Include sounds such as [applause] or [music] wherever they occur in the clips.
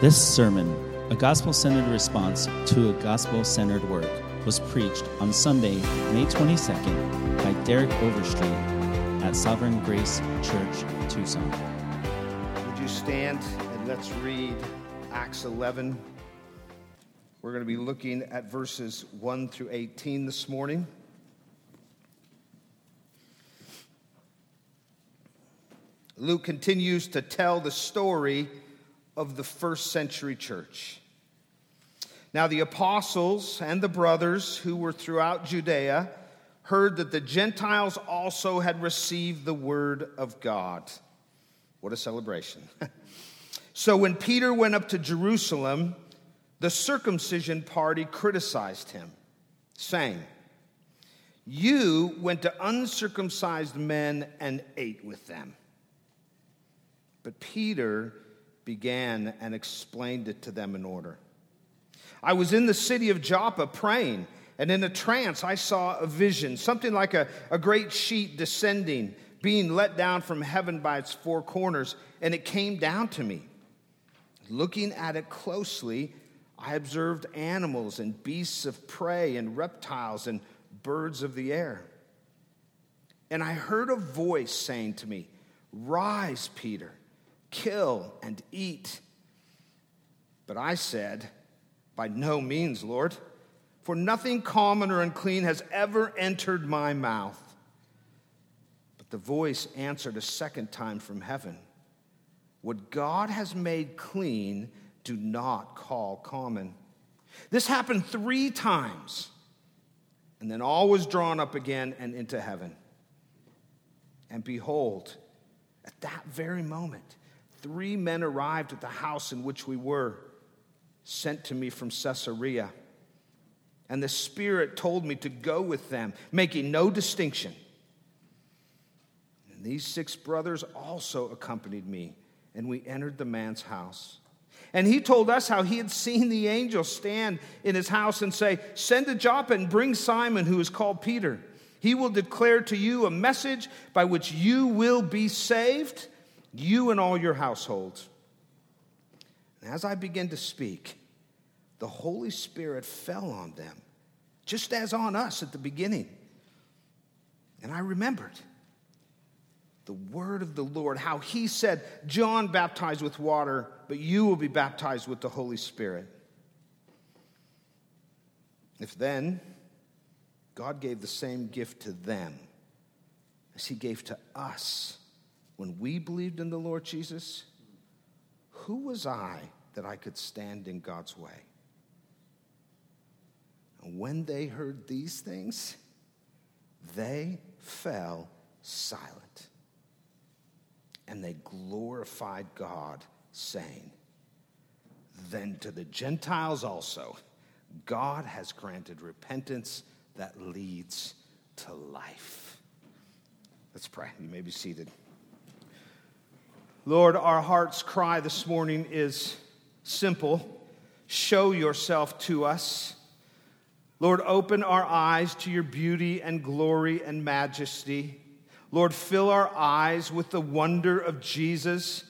This sermon, a gospel centered response to a gospel centered work, was preached on Sunday, May 22nd by Derek Overstreet at Sovereign Grace Church, Tucson. Would you stand and let's read Acts 11? We're going to be looking at verses 1 through 18 this morning. Luke continues to tell the story of the first century church. Now, the apostles and the brothers who were throughout Judea heard that the Gentiles also had received the word of God. What a celebration. [laughs] so, when Peter went up to Jerusalem, the circumcision party criticized him, saying, You went to uncircumcised men and ate with them. But Peter began and explained it to them in order. I was in the city of Joppa praying, and in a trance I saw a vision, something like a, a great sheet descending, being let down from heaven by its four corners, and it came down to me. Looking at it closely, I observed animals and beasts of prey and reptiles and birds of the air. And I heard a voice saying to me, Rise, Peter kill, and eat. But I said, By no means, Lord, for nothing common or unclean has ever entered my mouth. But the voice answered a second time from heaven What God has made clean, do not call common. This happened three times, and then all was drawn up again and into heaven. And behold, at that very moment, three men arrived at the house in which we were, sent to me from Caesarea. And the Spirit told me to go with them, making no distinction. And these six brothers also accompanied me, and we entered the man's house. And he told us how he had seen the angel stand in his house and say, Send to Joppa and bring Simon, who is called Peter. He will declare to you a message by which you will be saved you and all your households. And as I began to speak, the Holy Spirit fell on them, just as on us at the beginning. And I remembered the word of the Lord, how he said, John baptized with water, but you will be baptized with the Holy Spirit. If then God gave the same gift to them as he gave to us when we believed in the Lord Jesus, who was I that I could stand in God's way? And when they heard these things, they fell silent. And they glorified God, saying, Then to the Gentiles also, God has granted repentance that leads to life. Let's pray. You may be seated. Lord, our heart's cry this morning is simple show yourself to us. Lord, open our eyes to your beauty and glory and majesty. Lord, fill our eyes with the wonder of Jesus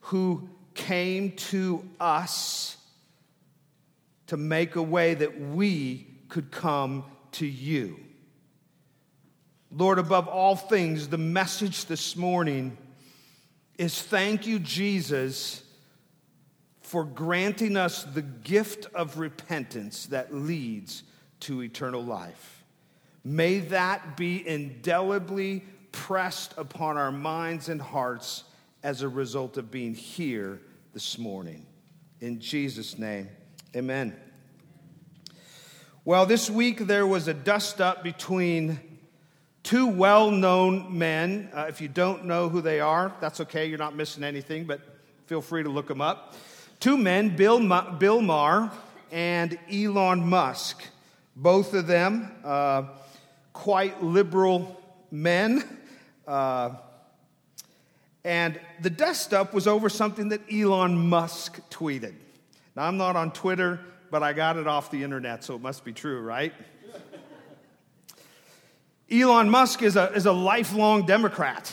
who came to us to make a way that we could come to you. Lord, above all things, the message this morning is thank you, Jesus, for granting us the gift of repentance that leads to eternal life. May that be indelibly pressed upon our minds and hearts as a result of being here this morning. In Jesus' name, amen. Well, this week there was a dust up between two well known men. Uh, if you don't know who they are, that's okay, you're not missing anything, but feel free to look them up. Two men, Bill, Ma- Bill Maher and Elon Musk. Both of them uh, quite liberal men. Uh, and the dust up was over something that Elon Musk tweeted. Now, I'm not on Twitter, but I got it off the internet, so it must be true, right? Elon Musk is a, is a lifelong Democrat.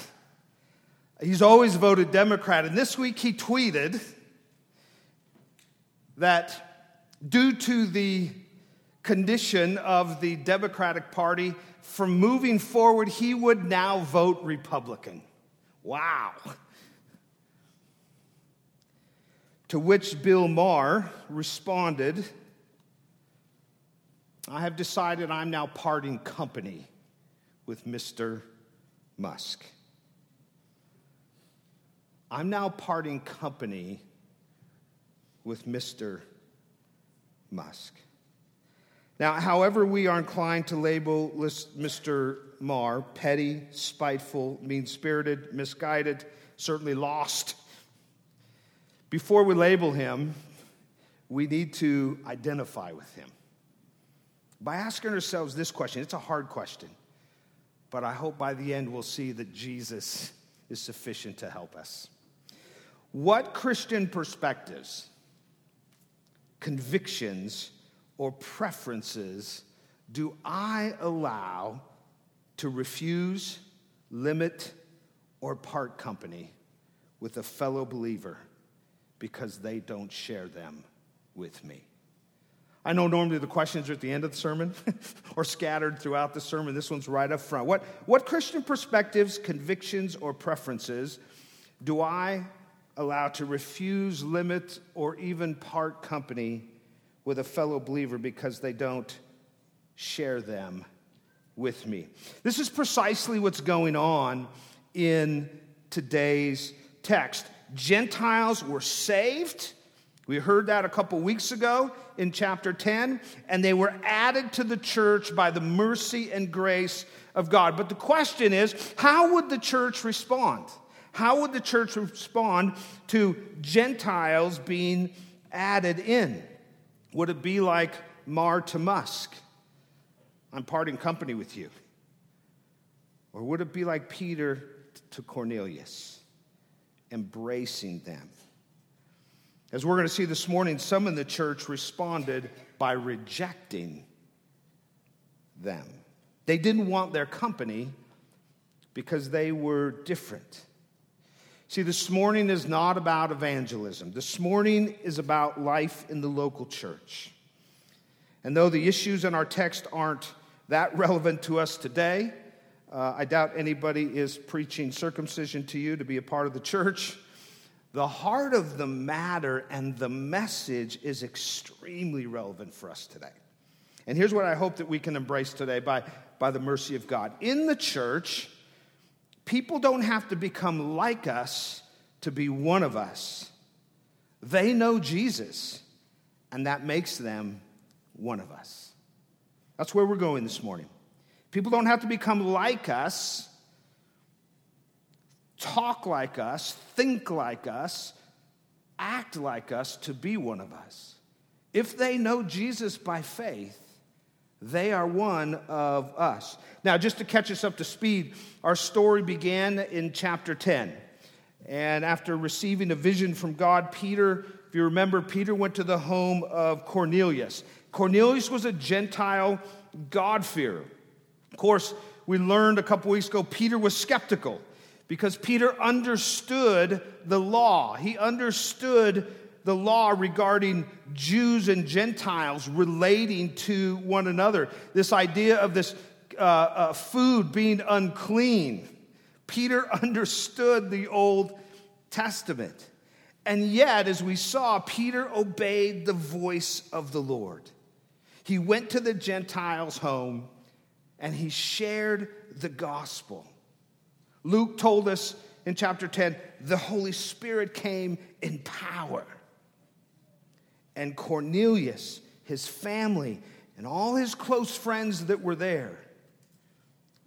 He's always voted Democrat. And this week he tweeted, that due to the condition of the Democratic Party from moving forward, he would now vote Republican. Wow. To which Bill Maher responded, I have decided I'm now parting company with Mr. Musk. I'm now parting company with Mr. Musk. Now, however, we are inclined to label Mr. Maher petty, spiteful, mean spirited, misguided, certainly lost. Before we label him, we need to identify with him by asking ourselves this question. It's a hard question, but I hope by the end we'll see that Jesus is sufficient to help us. What Christian perspectives, convictions, or preferences do I allow to refuse, limit, or part company with a fellow believer because they don't share them with me? I know normally the questions are at the end of the sermon [laughs] or scattered throughout the sermon. This one's right up front. What, what Christian perspectives, convictions, or preferences do I allow to refuse, limit, or even part company with a fellow believer because they don't share them with me? This is precisely what's going on in today's text. Gentiles were saved we heard that a couple weeks ago in chapter 10, and they were added to the church by the mercy and grace of God. But the question is how would the church respond? How would the church respond to Gentiles being added in? Would it be like Maher to Musk? I'm parting company with you. Or would it be like Peter to Cornelius, embracing them? As we're going to see this morning, some in the church responded by rejecting them. They didn't want their company because they were different. See, this morning is not about evangelism. This morning is about life in the local church. And though the issues in our text aren't that [laughs] relevant to us today, uh, I doubt anybody is preaching circumcision to you to be a part of the church. The heart of the matter and the message is extremely relevant for us today. And here's what I hope that we can embrace today by, by the mercy of God. In the church, people don't have to become like us to be one of us. They know Jesus, and that makes them one of us. That's where we're going this morning. People don't have to become like us talk like us, think like us, act like us to be one of us. If they know Jesus by faith, they are one of us. Now, just to catch us up to speed, our story began in chapter 10. And after receiving a vision from God, Peter, if you remember, Peter went to the home of Cornelius. Cornelius was a Gentile God-fearer. Of course, we learned a couple weeks ago, Peter was skeptical because Peter understood the law. He understood the law regarding Jews and Gentiles relating to one another. This idea of this uh, uh, food being unclean. Peter [laughs] understood the Old Testament. And yet, as we saw, Peter obeyed the voice of the Lord. He went to the Gentiles' home and he shared the gospel. Luke told us in chapter 10 the Holy Spirit came in power. And Cornelius, his family, and all his close friends that were there,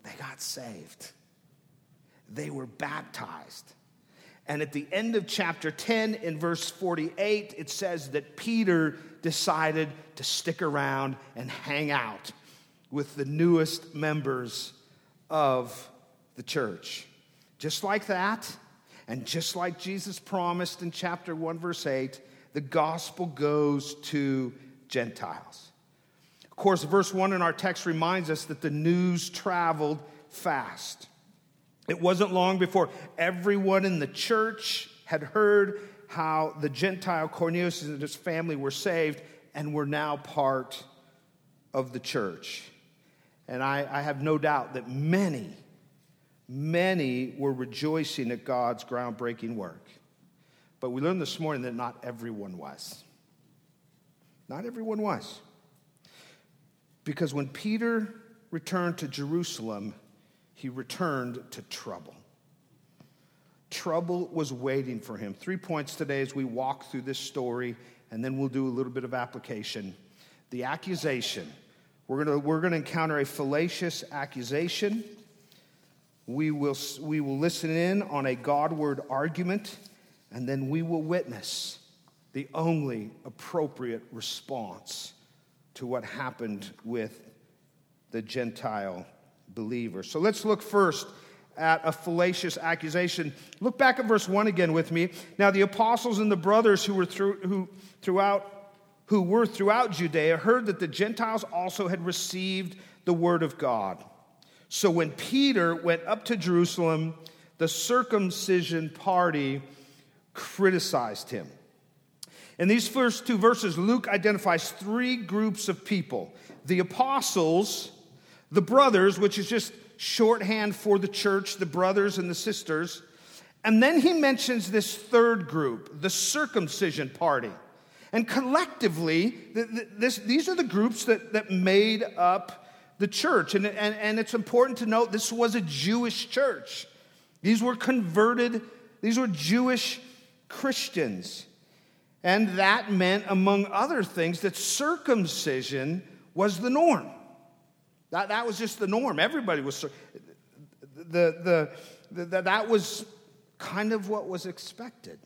they got saved. They were baptized. And at the end of chapter 10, in verse 48, it says that Peter decided to stick around and hang out with the newest members of the church. Just like that, and just like Jesus promised in chapter 1, verse 8, the gospel goes to Gentiles. Of course, verse 1 in our text reminds us that the news traveled fast. It wasn't long before everyone in the church had heard how the Gentile Cornelius and his family were saved and were now part of the church. And I, I have no doubt that many, many were rejoicing at God's groundbreaking work. But we learned this morning that not everyone was. Not everyone was. Because when Peter returned to Jerusalem, he returned to trouble. Trouble was waiting for him. Three points today as we walk through this story, and then we'll do a little bit of application. The accusation. We're going we're to encounter a fallacious accusation. We will, we will listen in on a Godward argument, and then we will witness the only appropriate response to what happened with the Gentile believer. So let's look first at a fallacious accusation. Look back at verse 1 again with me. Now the apostles and the brothers who were through, who throughout who were throughout Judea heard that the Gentiles also had received the word of God. So when Peter went up to Jerusalem, the circumcision party criticized him. In these first two verses, Luke identifies three groups of people the apostles, the brothers, which is just shorthand for the church, the brothers and the sisters. And then he mentions this third group, the circumcision party. And collectively, this, these are the groups that, that made up the church. And, and, and it's important to note this was a Jewish church. These were converted, these were Jewish Christians. And that meant, among other things, that circumcision was the norm. That, that was just the norm. Everybody was, the, the, the, that was kind of what was expected.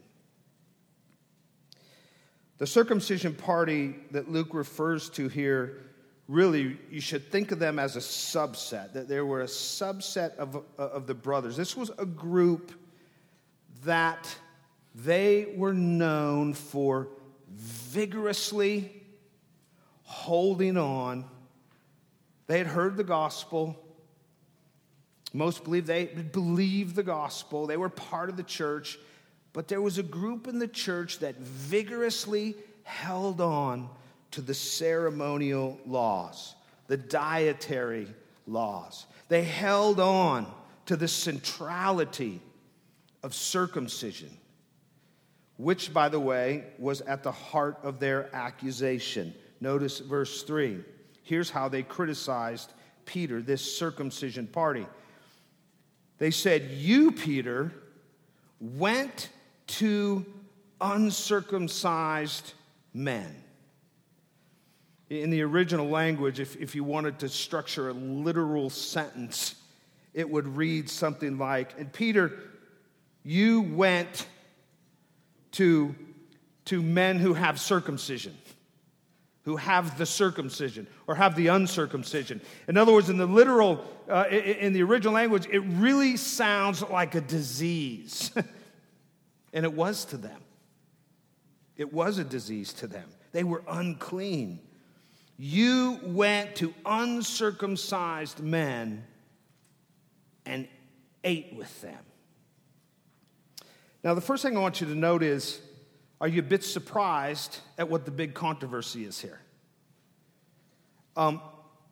The circumcision party that Luke refers to here, really, you should think of them as a subset, that there were a subset of, uh, of the brothers. This was a group that they were known for vigorously holding on they had heard the gospel. Most believe they believed the gospel. They were part of the church. But there was a group in the church that vigorously held on to the ceremonial laws, the dietary laws. They held on to the centrality of circumcision, which, by the way, was at the heart of their accusation. Notice verse 3. Here's how they criticized Peter, this circumcision party. They said, You, Peter, went to uncircumcised men. In the original language, if, if you wanted to structure a literal sentence, it would read something like, And Peter, you went to, to men who have circumcision who have the circumcision or have the uncircumcision. In other words, in the literal, uh, in the original language, it really sounds like a disease. [laughs] and it was to them. It was a disease to them. They were unclean. You went to uncircumcised men and ate with them. Now, the first thing I want you to note is are you a bit surprised at what the big controversy is here? Um,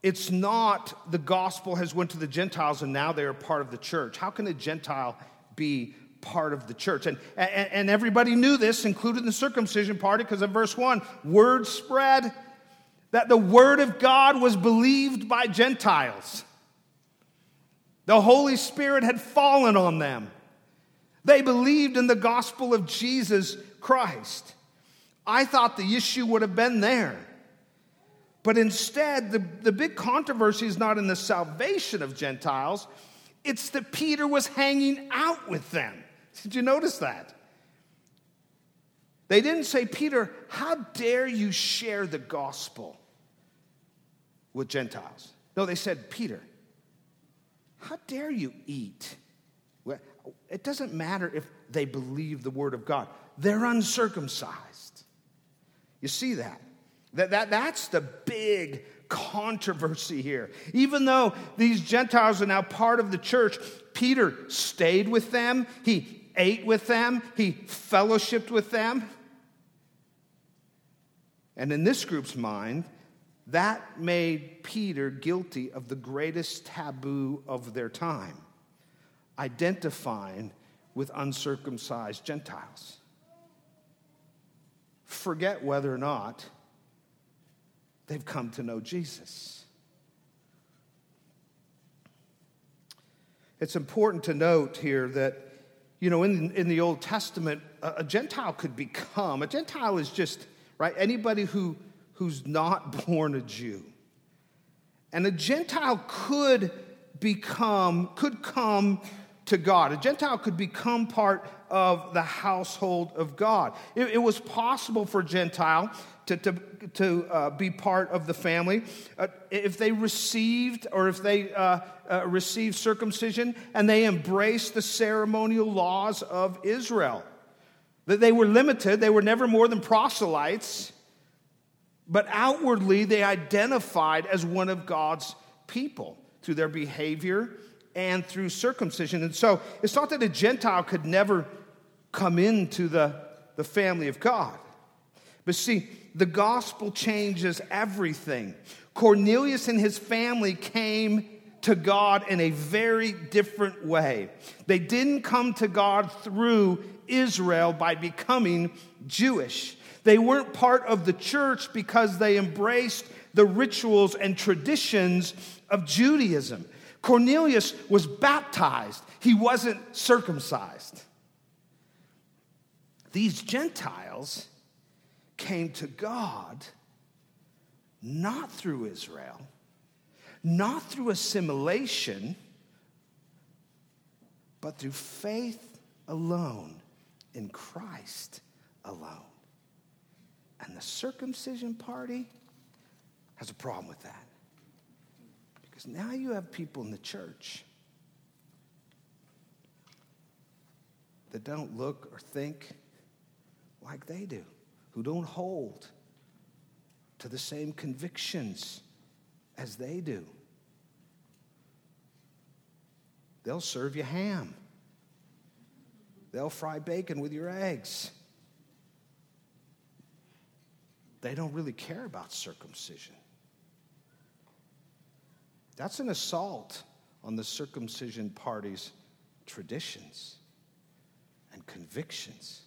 it's not the gospel has went to the Gentiles and now they are part of the church. How can a Gentile be part of the church? And, and, and everybody knew this, including the circumcision party, because of verse 1, word spread that the word of God was believed by Gentiles. The Holy Spirit had fallen on them. They believed in the gospel of Jesus Christ. I thought the issue would have been there. But instead, the, the big controversy is not in the salvation of Gentiles, it's that Peter was hanging out with them. Did you notice that? They didn't say, Peter, how dare you share the gospel with Gentiles? No, they said, Peter, how dare you eat? It doesn't matter if they believe the word of God they're uncircumcised. You see that? That, that? That's the big controversy here. Even though these Gentiles are now part of the church, Peter stayed with them. He ate with them, he fellowshipped with them. And in this group's mind, that made Peter guilty of the greatest taboo of their time identifying with uncircumcised Gentiles. Forget whether or not they've come to know Jesus. It's important to note here that, you know, in, in the Old Testament, a, a Gentile could become, a Gentile is just, right, anybody who, who's not [laughs] born a Jew. And a Gentile could become, could come to God. A Gentile could become part of the household of God. It, it was possible for Gentile to, to, to uh, be part of the family uh, if they received or if they uh, uh received circumcision and they embraced the ceremonial laws of Israel. That they were limited, they were never more than proselytes, but outwardly they identified as one of God's people through their behavior and through circumcision. And so it's not that a Gentile could never come into the, the family of God. But see, the gospel changes everything. Cornelius and his family came to God in a very different way. They didn't come to God through Israel by becoming Jewish. They weren't part of the church because they embraced the rituals and traditions of Judaism. Cornelius was baptized, he wasn't circumcised. These Gentiles came to God not through Israel, not through assimilation, but through faith alone in Christ alone. And the circumcision party has a problem with that. Because now you have people in the church that don't look or think like they do, who don't hold to the same convictions as they do. They'll serve you ham. They'll fry bacon with your eggs. They don't really care about circumcision. That's an assault on the circumcision party's traditions and convictions.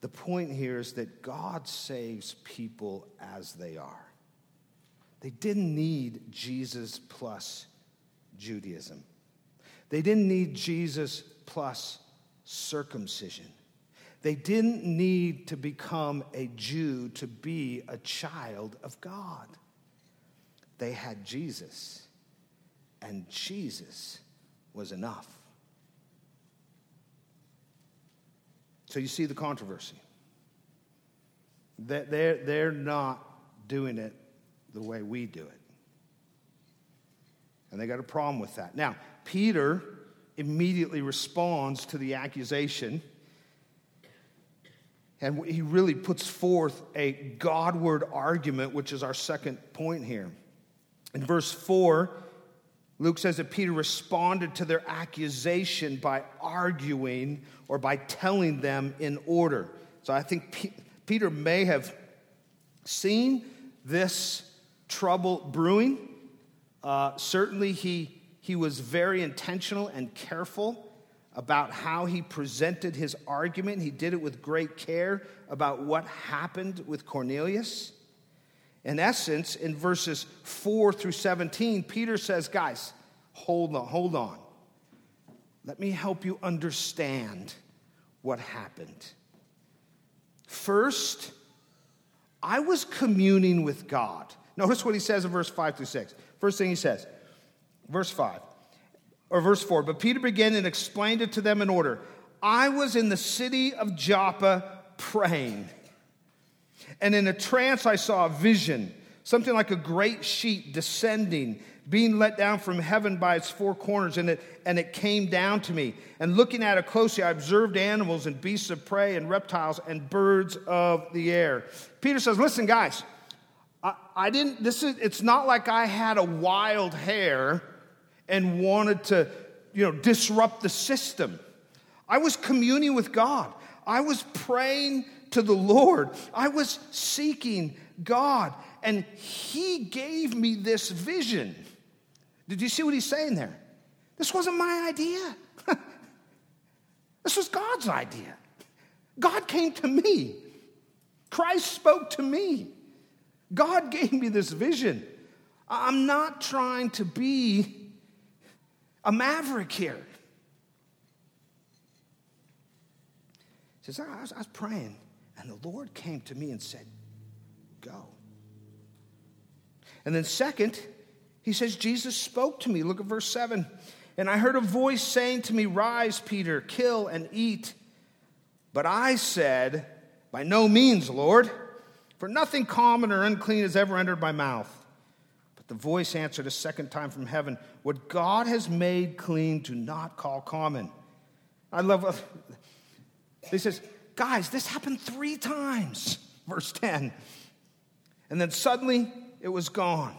The point here is that God saves people as they are. They didn't need Jesus plus Judaism. They didn't need Jesus plus circumcision. They didn't need to become a Jew to be a child of God. They had Jesus, and Jesus was enough. So you see the controversy. That they're, they're not doing it the way we do it. And they got a problem with that. Now, Peter immediately responds to the accusation. And he really puts forth a Godward argument, which is our second point here. In verse 4, Luke says that Peter responded to their accusation by arguing or by telling them in order. So I think P- Peter may have seen this trouble brewing. Uh, certainly, he, he was very intentional and careful about how he presented his argument. He did it with great care about what happened with Cornelius. In essence, in verses 4 through 17, Peter says, Guys, hold on, hold on. Let me help you understand what happened. First, I was communing with God. Notice what he says in verse 5 through 6. First thing he says, verse 5, or verse 4. But Peter began and explained it to them in order. I was in the city of Joppa praying. And in a trance, I saw a vision, something like a great sheet descending, being let down from heaven by its four corners, and it, and it came down to me. And looking at it closely, I observed animals and beasts of prey and reptiles and birds of the air. Peter says, Listen, guys, I, I didn't, this is, it's not like I had a wild hair and wanted to you know, disrupt the system. I was communing with God. I was praying to the Lord. I was seeking God. And He gave me this vision. Did you see what He's saying there? This wasn't my idea. [laughs] this was God's idea. God came to me. Christ spoke to me. God gave me this vision. I'm not trying to be a maverick here. He says, I was, I was praying, and the Lord came to me and said, Go. And then, second, he says, Jesus spoke to me. Look at verse 7. And I heard a voice saying to me, Rise, Peter, kill and eat. But I said, By no means, Lord, for nothing common or unclean has ever entered my mouth. The voice answered a second time from heaven, What God has made clean, do not call common. I love, [laughs] he says, Guys, this happened three times, verse 10. And then suddenly it was gone.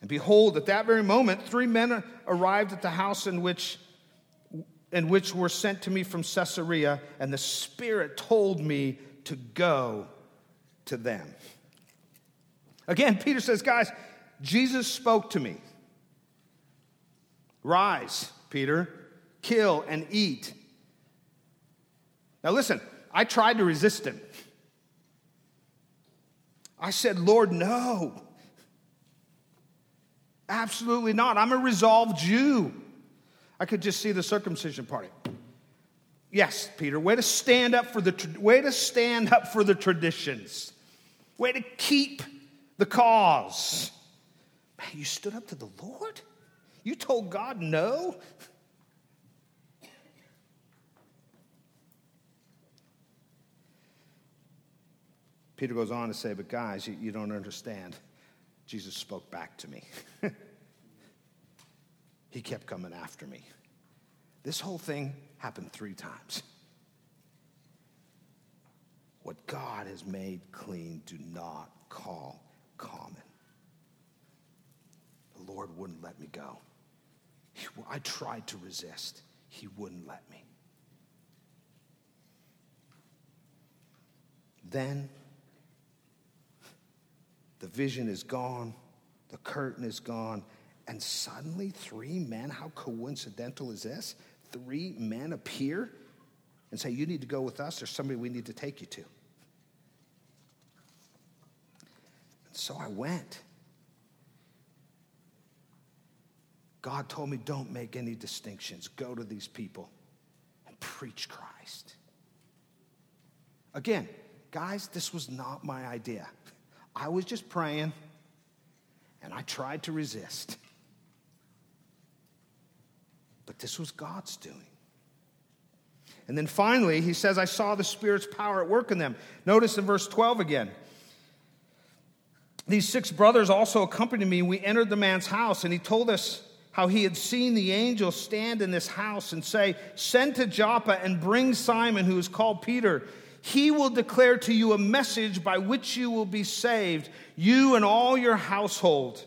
And behold, at that very moment, three men arrived at the house in which, in which were sent to me from Caesarea, and the Spirit told me to go to them. Again, Peter says, Guys, Jesus spoke to me. Rise, Peter, kill and eat. Now, listen, I tried to resist him. I said, Lord, no. Absolutely not. I'm a resolved Jew. I could just see the circumcision party. Yes, Peter, way to stand up for the way to stand up for the traditions. Way to keep the cause. Man, you stood up to the Lord? You told God no? Peter goes on to say, But guys, you, you don't understand. Jesus spoke back to me. [laughs] he kept coming after me. This whole thing happened three times. What God has made clean, do not call common. Lord wouldn't let me go. I tried to resist, He wouldn't let me. Then the vision is gone, the curtain is gone, and suddenly three men, how coincidental is this? Three men appear and say, You need to go with us. There's somebody we need to take you to. And so I went. God told me, Don't make any distinctions. Go to these people and preach Christ. Again, guys, this was not my idea. I was just praying and I tried to resist. But this was God's doing. And then finally, he says, I saw the Spirit's power at work in them. Notice in verse 12 again. These six brothers also accompanied me. We entered the man's house, and he told us how he had seen the angel stand in this house and say, Send to Joppa and bring Simon, who is called Peter. He will declare to you a message by which you will be saved, you and all your household.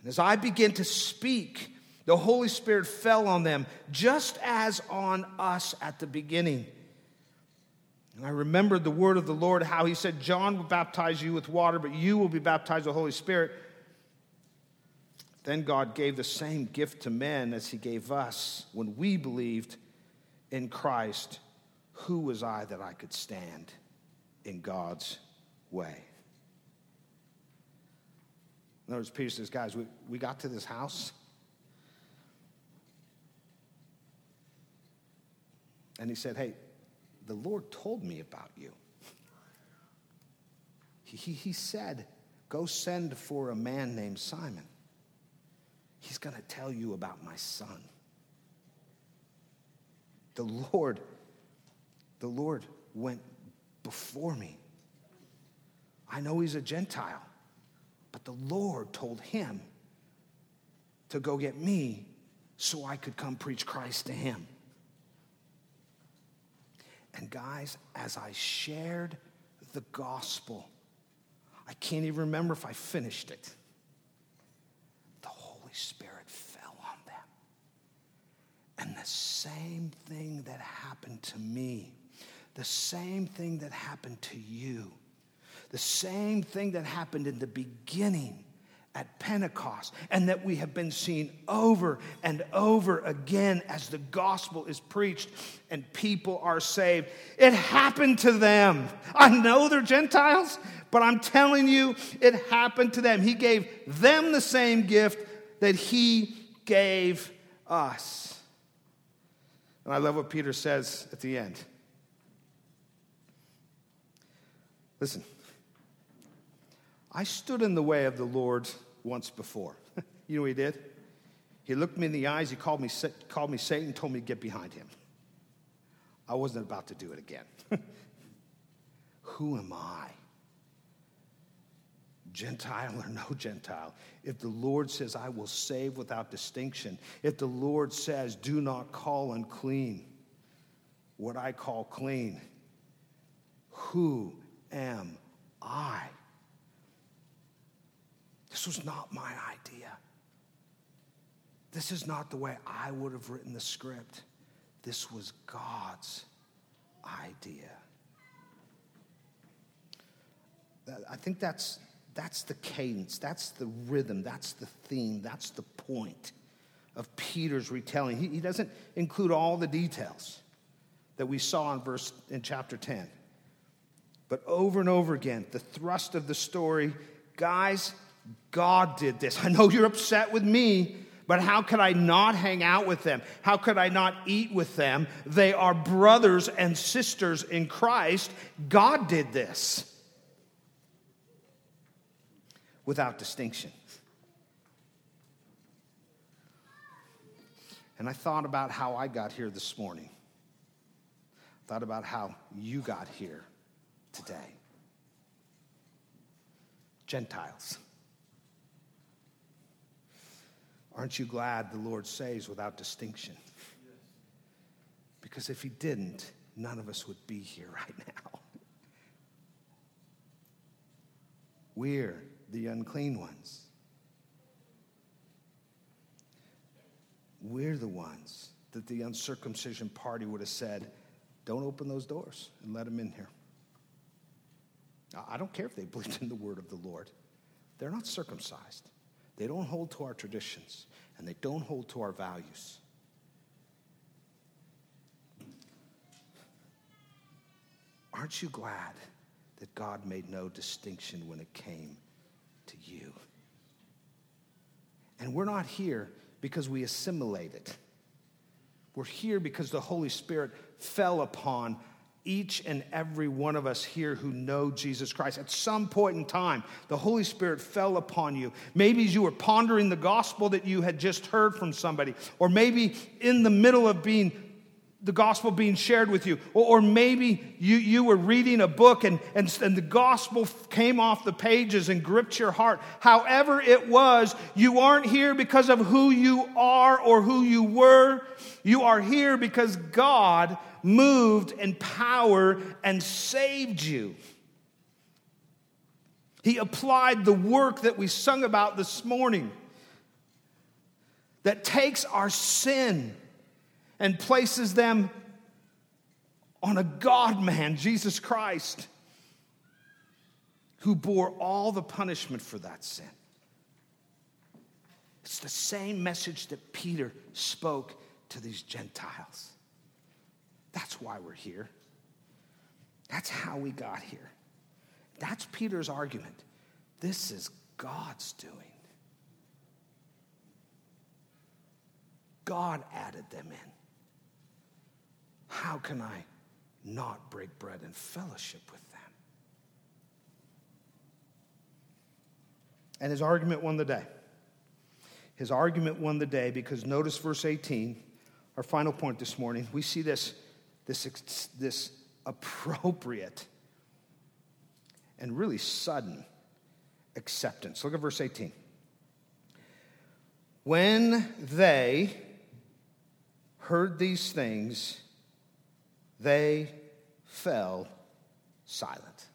And as I begin to speak, the Holy Spirit fell on them, just as on us at the beginning. And I remembered the word of the Lord, how he said, John will baptize you with water, but you will be baptized with the Holy Spirit. Then God gave the same gift to men as he gave us when we believed in Christ who was I that I could stand in God's way? In other words, Peter says, guys, we, we got to this house. And he said, hey, the Lord told me about you. He, he, he said, go send for a man named Simon. He's going to tell you about my son. The Lord the Lord went before me. I know he's a Gentile, but the Lord told him to go get me so I could come preach Christ to him. And guys, as I shared the gospel, I can't even remember if I finished it. Spirit fell on them. And the same thing that happened to me, the same thing that happened to you, the same thing that happened in the beginning at Pentecost, and that we have been seeing over and over again as the gospel is preached and people are saved. It happened to them. I know they're Gentiles, but I'm telling you, it happened to them. He gave them the same gift that He gave us. And I love what Peter says at the end. Listen, I stood in the way of the Lord once before. [laughs] you know what he did? He looked me in the eyes, he called me, called me Satan, told me to get behind him. I wasn't about to do it again. [laughs] Who am I? Gentile or no Gentile. If the Lord says, I will save without distinction, if the Lord says, do not call unclean what I call clean, who am I? This was not my idea. This is not the way I would have written the script. This was God's idea. I think that's, that's the cadence, that's the rhythm, that's the theme, that's the point of Peter's retelling. He, he doesn't include all the details that we saw in verse in chapter 10. But over and over again, the thrust of the story, guys, God did this. [laughs] I know you're upset with me, but how could I not hang out with them? How could I not eat with them? They are brothers and sisters in Christ. God did this without distinction. And I thought about how I got here this morning. Thought about how you got here today. Gentiles. Aren't you glad the Lord saves without distinction? Because if He didn't, none of us would be here [laughs] right now. We're the unclean ones. We're the ones that the uncircumcision party would have said, don't open those doors and let them in here. I don't care if they [laughs] believed in the word of the Lord. They're not circumcised. They don't hold to our traditions, and they don't hold to our values. Aren't you glad that God made no distinction when it came you? And we're not here because we assimilated. It. We're here because the Holy Spirit fell upon each and every one of us here who know Jesus Christ. At some point in time, the Holy Spirit fell upon you. Maybe you were pondering the gospel that you had just heard from somebody, or maybe in the middle of being the gospel being shared with you. Or, or, maybe you, you were reading a book and, and, and the gospel came off the pages and gripped your heart. However, it was, you aren't here because of who you are or who you were. You are here because God moved in power and saved you. He applied the work that we sung about this morning that takes our sin and places them on a God man, Jesus Christ, who bore all the punishment for that sin. It's the same message that Peter spoke to these Gentiles. That's why we're here. That's how we got here. That's Peter's argument. This is God's doing. God added them in. How can I not break bread and fellowship with them? And his argument won the day. His argument won the day because notice verse 18, our final point this morning. We see this this, this appropriate and really sudden acceptance. Look at verse 18. When they heard these things, they fell silent.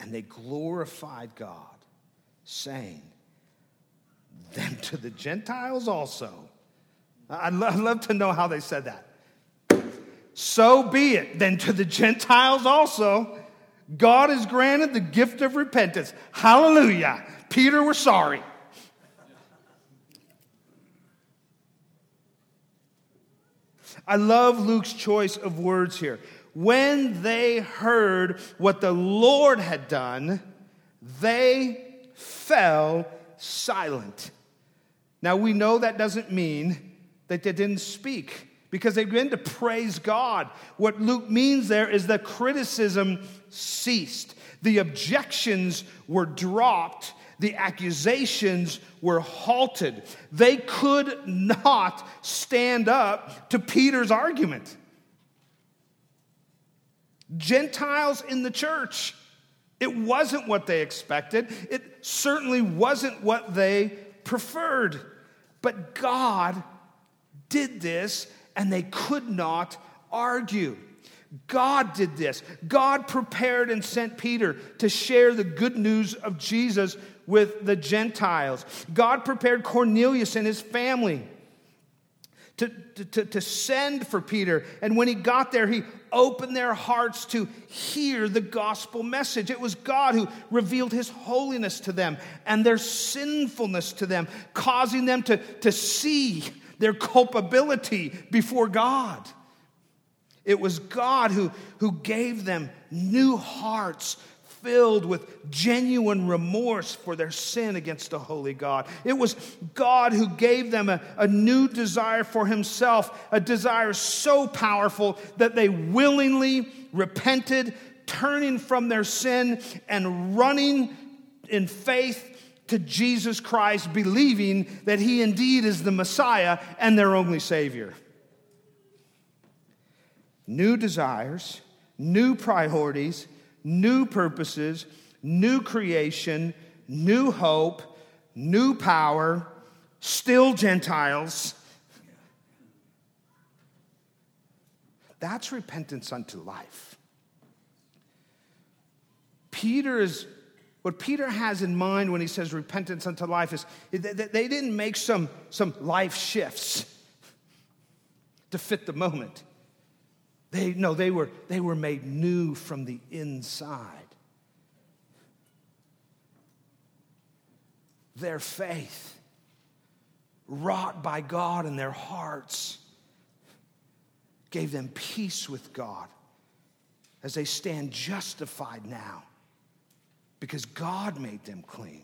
And they glorified God, saying, Then to the Gentiles also I'd, lo- I'd love to know how they said that. So be it. Then to the Gentiles also, God has granted the gift of repentance. Hallelujah. Peter, we're sorry. I love Luke's choice of words here. When they heard what the Lord had done, they fell silent. Now we know that doesn't mean that they didn't speak because they began to praise God. What Luke means there is that criticism ceased, the objections were dropped, the accusations were halted. They could not stand up to Peter's argument. Gentiles in the church. It wasn't what they expected. It certainly wasn't what they preferred. But God did this and they could not argue. God did this. God prepared and sent Peter to share the good news of Jesus with the Gentiles. God prepared Cornelius and his family to, to, to, send for Peter. And when he got there, he opened their hearts to hear the gospel message. It was God who revealed his holiness to them and their sinfulness to them, causing them to, to see their culpability before God. It was God who, who gave them new hearts filled with genuine remorse for their sin against the holy God. It was God who gave them a, a new desire for Himself, a desire so powerful that they willingly repented, turning from their sin and running in faith to Jesus Christ, believing that He indeed is the Messiah and their only Savior. New desires, new priorities, new purposes, new creation, new hope, new power, still Gentiles. That's repentance unto life. Peter is, what Peter has in mind when he says repentance unto life is they didn't make some, some life shifts to fit the moment. They, no, they were, they were made new from the inside. Their faith, wrought by God in their hearts, gave them peace with God as they stand justified now because God made them clean.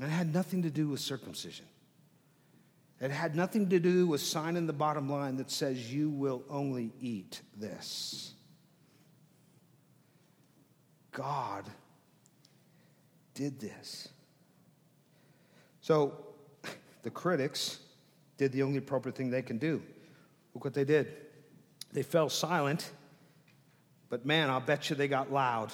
And it had nothing to do with circumcision. It had nothing to do with signing the bottom line that says you will only eat this. God did this. So the critics did the only appropriate thing they can do. Look what they did. They fell silent, but man, I'll bet you they got loud.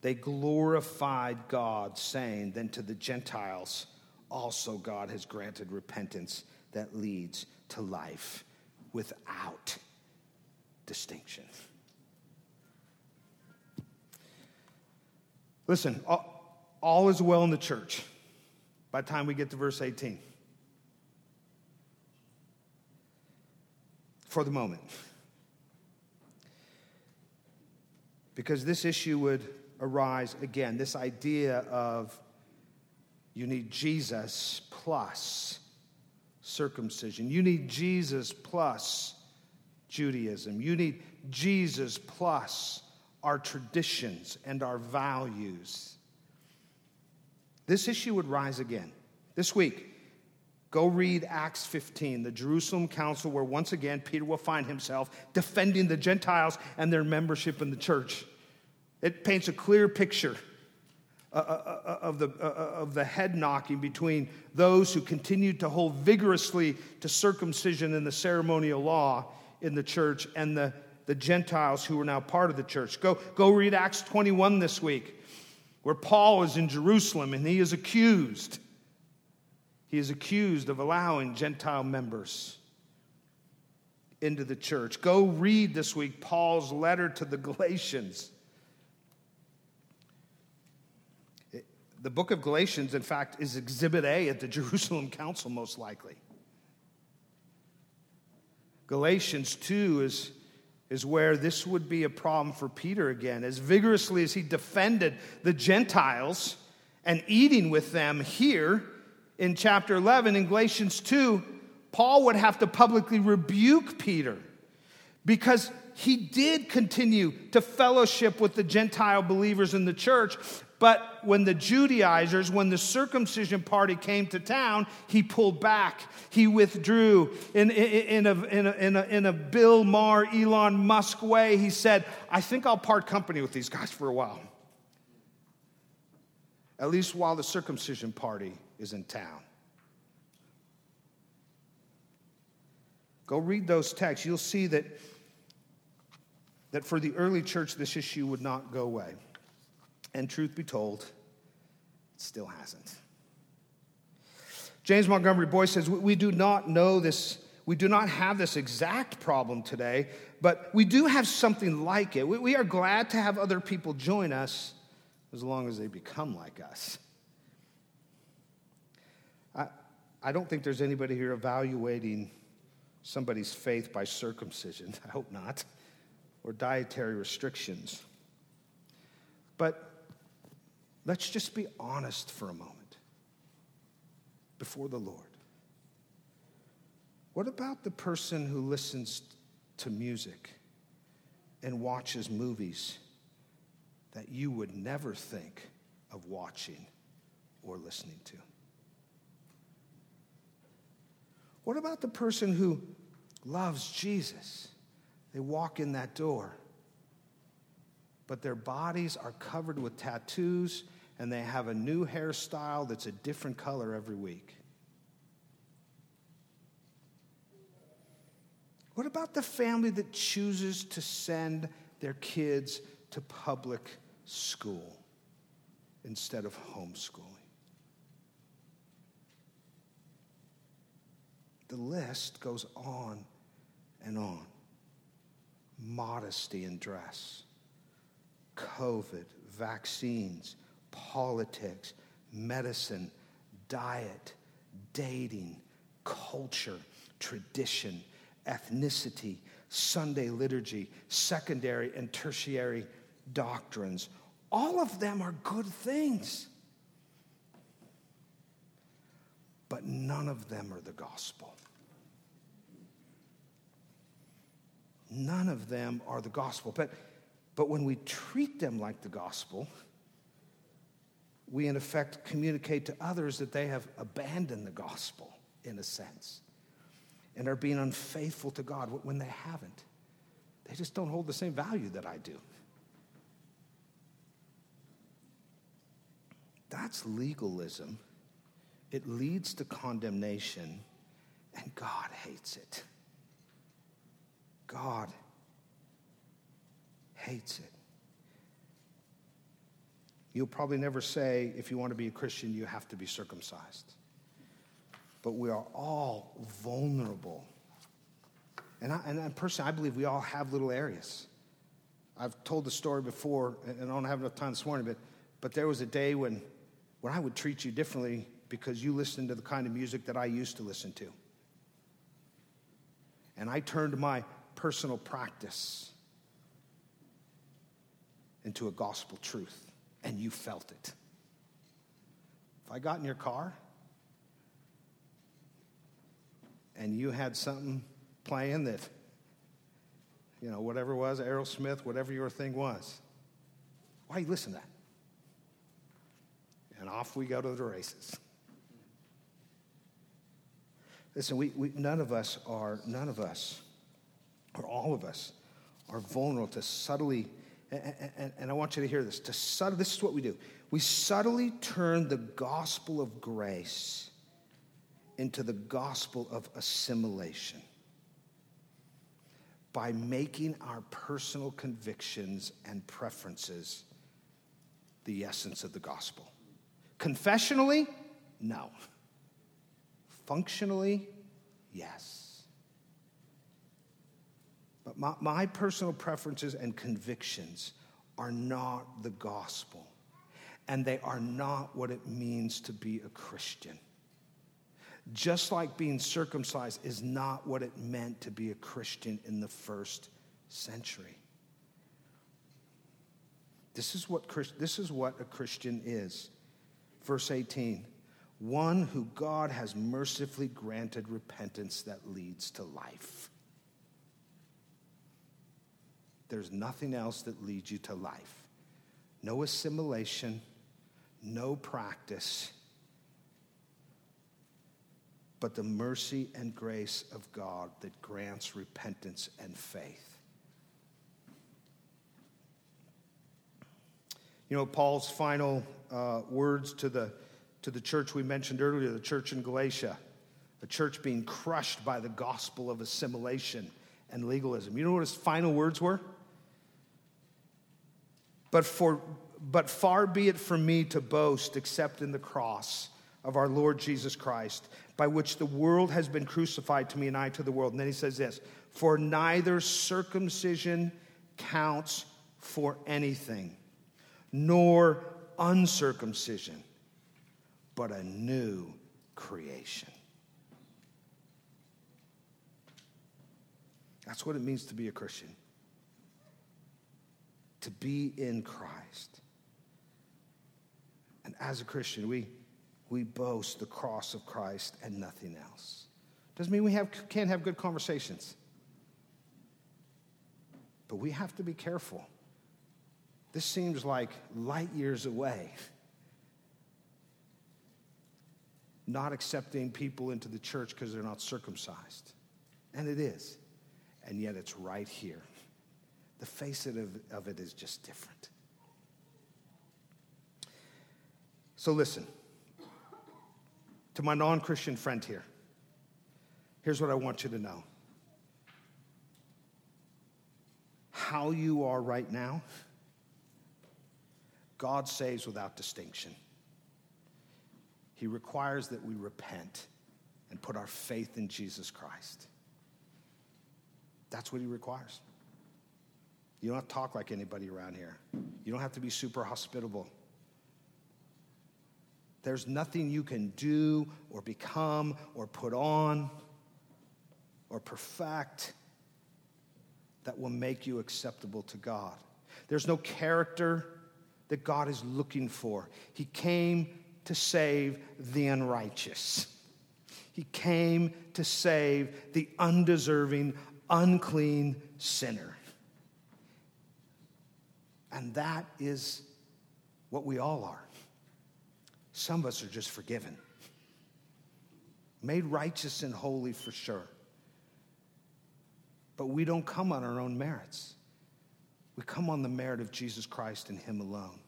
They glorified God, saying, Then to the Gentiles, also God has granted repentance that leads to life without distinction. Listen, all, all is well in the church by the time we get to verse 18. For the moment. Because this issue would arise again this idea of you need Jesus plus circumcision. You need Jesus plus Judaism. You need Jesus plus our traditions and our values. This issue would rise again. This week, go read Acts 15, the Jerusalem Council, where once again Peter will find himself defending the Gentiles and their membership in the church. It paints a clear picture uh, uh, uh, of the, of the head knocking between those who continued to hold vigorously to circumcision and the ceremonial law in the church and the, the Gentiles who were now part of the church. Go, go read Acts 21 this week, where Paul is in Jerusalem and he is accused. He is accused of allowing Gentile members into the church. Go read this week Paul's letter to the Galatians The book of Galatians, in fact, is exhibit A at the [laughs] Jerusalem Council, most likely. Galatians 2 is, is where this would be a problem for Peter again. As vigorously as he defended the Gentiles and eating with them here in chapter 11, in Galatians 2, Paul would have to publicly rebuke Peter because he did continue to fellowship with the Gentile believers in the church, but when the Judaizers, when the circumcision party came to town, he pulled back. He withdrew. In, in, in, a, in, a, in, a, in a Bill Maher, Elon Musk way, he said, I think I'll part company with these guys for a while. At least while the circumcision party is in town. Go read those texts. You'll see that, that for the early church, this issue would not go away. And truth be told, it still hasn't. James Montgomery Boice says, We do not know this, we do not have this exact problem today, but we do have something like it. We are glad to have other people join us as long as they become like us. I, I don't think there's anybody here evaluating somebody's faith by circumcision. [laughs] I hope not. Or dietary restrictions. But Let's just be honest for a moment before the Lord. What about the person who listens to music and watches movies that you would never think of watching or listening to? What about the person who loves Jesus? They walk in that door, but their bodies are covered with tattoos and they have a new hairstyle that's a different color every week. What about the family that chooses to send their kids to public school instead of homeschooling? The list goes on and on. Modesty in dress, COVID, vaccines, politics, medicine, diet, dating, culture, tradition, ethnicity, Sunday liturgy, secondary and tertiary doctrines. All of them are good things. But none of them are the gospel. None of them are the gospel. But, but when we treat them like the gospel, we in effect communicate to others that they have abandoned the gospel in a sense and are being unfaithful to God when they haven't. They just don't hold the same value that I do. That's legalism. It leads to condemnation, and God hates it. God hates it. You'll probably never say, if you want to be a Christian, you have to be circumcised. But we are all vulnerable. And, I, and personally, I believe we all have little areas. I've told the story before, and I don't have enough time this morning, but, but there was a day when, when I would treat you differently because you listened to the kind of music that I used to listen to. And I turned my personal practice into a gospel truth and you felt it. If I got in your car and you had something playing that, you know, whatever it was, Aerosmith, whatever your thing was, why you listen to that? And off we go to the races. Listen, we, we, none of us are, none of us, or all of us, are vulnerable to subtly and, and, I want you to hear this. To subtle, this is what we do. We subtly turn the gospel of grace into the gospel of assimilation by making our personal convictions and preferences the essence of the gospel. Confessionally, no. Functionally, yes. My, my personal preferences and convictions are not the gospel. and they are not what it means to be a Christian. Just like being circumcised is not what it meant to be a Christian in the first century. This is what, this is what a Christian is. Verse 18 one who God has mercifully granted repentance that leads to life. There's nothing else that leads you to life. No assimilation, no practice, but the mercy and grace of God that grants repentance and faith. You know, Paul's final uh, words to the, to the church we mentioned earlier, the church in Galatia, a church being crushed by the gospel of assimilation and legalism. You know what his final words were? But, for, but far be it from me to boast except in the cross of our Lord Jesus Christ, by which the world has been crucified to me and I to the world. And then he says this For neither circumcision counts for anything nor uncircumcision, but a new creation. That's what it means to be a Christian. To be in Christ. And as a Christian, we, we boast the cross of Christ and nothing else. Doesn't mean we have, can't have good conversations. But we have to be careful this seems like light years away. Not accepting people into the church because they're not circumcised. And it is. And yet it's right here. The face of, of it is just different. So listen to my non Christian friend here. Here's what I want you to know how you are right now God saves without distinction. He requires that we repent and put our faith in Jesus Christ. That's what he requires. You don't have to talk like anybody around here. You don't have to be super hospitable. There's nothing you can do or become or put on or perfect that will make you acceptable to God. There's no character that God is looking for. He came to save the unrighteous. He came to save the undeserving, unclean sinner. And that is what we all are. Some of us are just forgiven, made righteous and holy for sure. But we don't come on our own merits. We come on the merit of Jesus Christ and Him alone.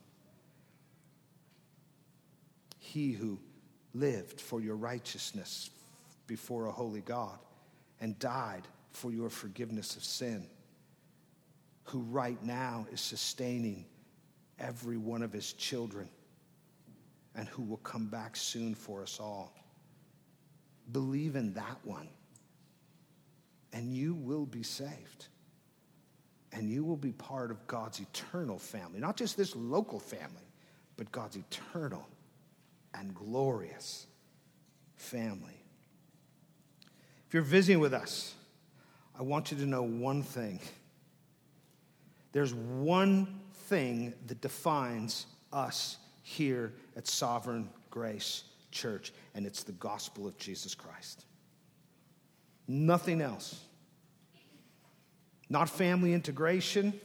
He who lived for your righteousness before a holy God and died for your forgiveness of sin, who right now is sustaining every one of His children and who will come back soon for us all. Believe in that one, and you will be saved and you will be part of God's eternal family. Not just this local family, but God's eternal and glorious family. If you're visiting with us, I want you to know one thing. There's one thing that defines us here at Sovereign Grace Church, and it's the gospel of Jesus Christ. Nothing else not family integration,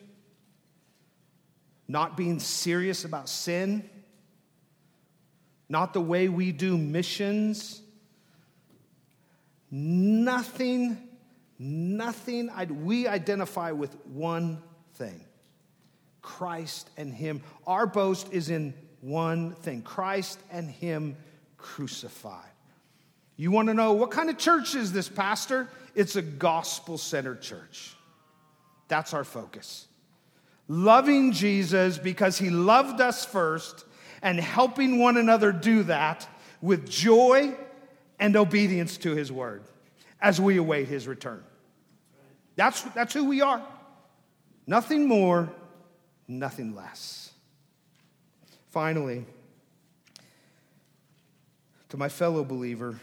not being serious about sin, not the way we do missions. Nothing, nothing. we identify with one thing Christ and Him. Our boast is in one thing Christ and Him crucified. You want to know what kind of church is this, Pastor? It's a gospel centered church. That's our focus. Loving Jesus because he loved us first and helping one another do that with joy and obedience to his word as we await his return. That's, that's who we are. Nothing more, nothing less. Finally, to my fellow believer,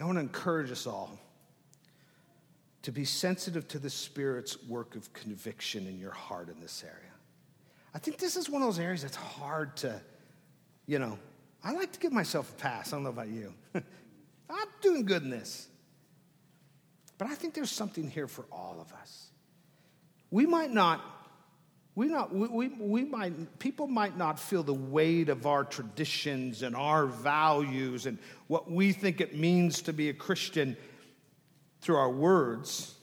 I want to encourage us all to be sensitive to the Spirit's work of conviction in your heart in this area. I think this is one of those areas that's hard to, you know, I like to give myself a pass. I don't know about you. [laughs] I'm doing good in this. But I think there's something here for all of us. We might not, we not, we, we, we might, people might not feel the weight of our traditions and our values and what we think it means to be a Christian through our words.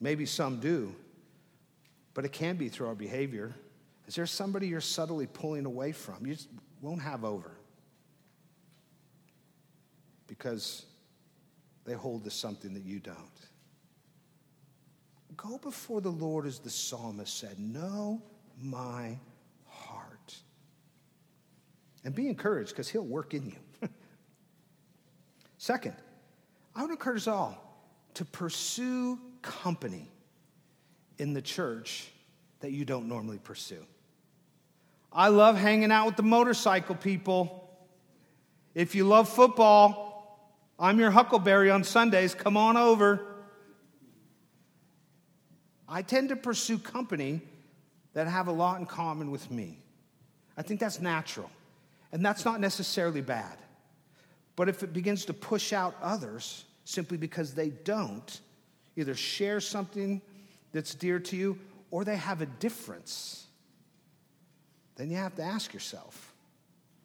Maybe some do, but it can be through our behavior. Is there somebody you're subtly pulling away from? You won't have over because they hold to something that you don't. Go before the Lord, as the psalmist said, know my heart. And be encouraged because he'll work in you. [laughs] Second, I would encourage us all to pursue company in the church that you don't normally pursue. I love hanging out with the motorcycle people. If you love football, I'm your huckleberry on Sundays. Come on over. I tend to pursue company that have a lot in common with me. I think that's natural. And that's not necessarily bad. But if it begins to push out others simply because they don't either share something that's dear to you or they have a difference, then you have to ask yourself,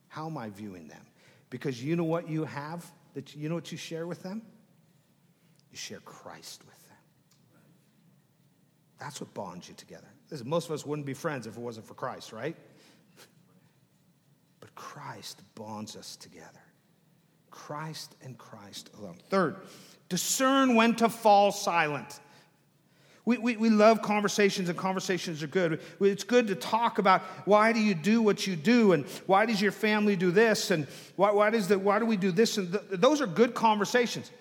how am I viewing them? Because you know what you have, that you know what you share with them? You share Christ with them. That's what bonds you together. Listen, most of us wouldn't be friends if it wasn't for Christ, right? But Christ bonds us together. Christ and Christ alone. Third, discern when to fall silent. We, we, we love conversations, and conversations are good. It's good to talk about why do you do what you do, and why does your family do this, and why, why, does the, why do we do this? And th- those are good conversations.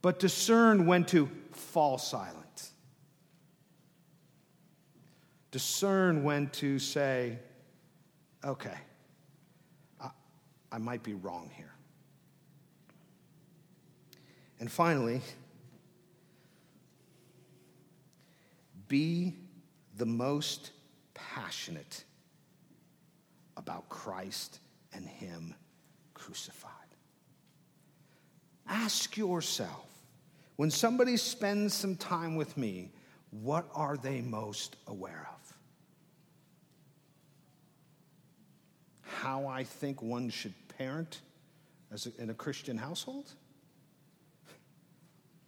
But discern when to fall silent. Discern when to say, okay, I, I might be wrong here. And finally, be the most passionate about Christ and Him crucified. Ask yourself when somebody spends some time with me, what are they most aware of? How I think one should parent as a, in a Christian household?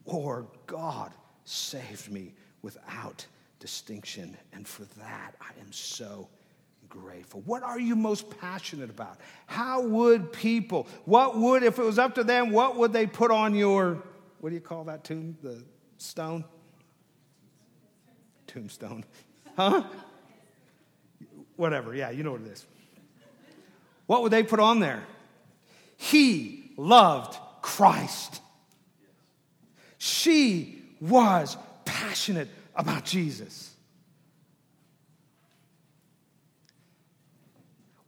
or God saved me without distinction. And for that, I am so grateful. What are you most passionate about? How would people, what would, if it was up to them, what would they put on your, what do you call that tomb? The stone? Tombstone. Huh? Whatever, yeah, you know what it is. What would they put on there? He loved Christ. She was passionate about Jesus.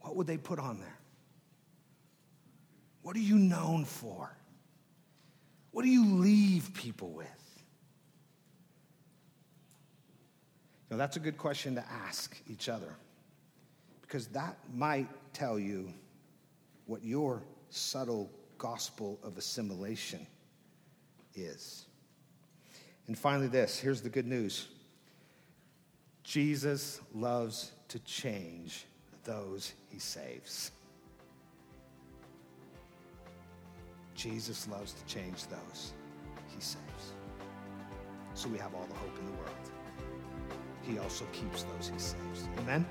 What would they put on there? What are you known for? What do you leave people with? Now, that's a good question to ask each other because that might tell you what your subtle gospel of assimilation is. And finally, this here's the good news Jesus loves to change those he saves. Jesus loves to change those he saves. So we have all the hope in the world. He also keeps those he saves. Amen?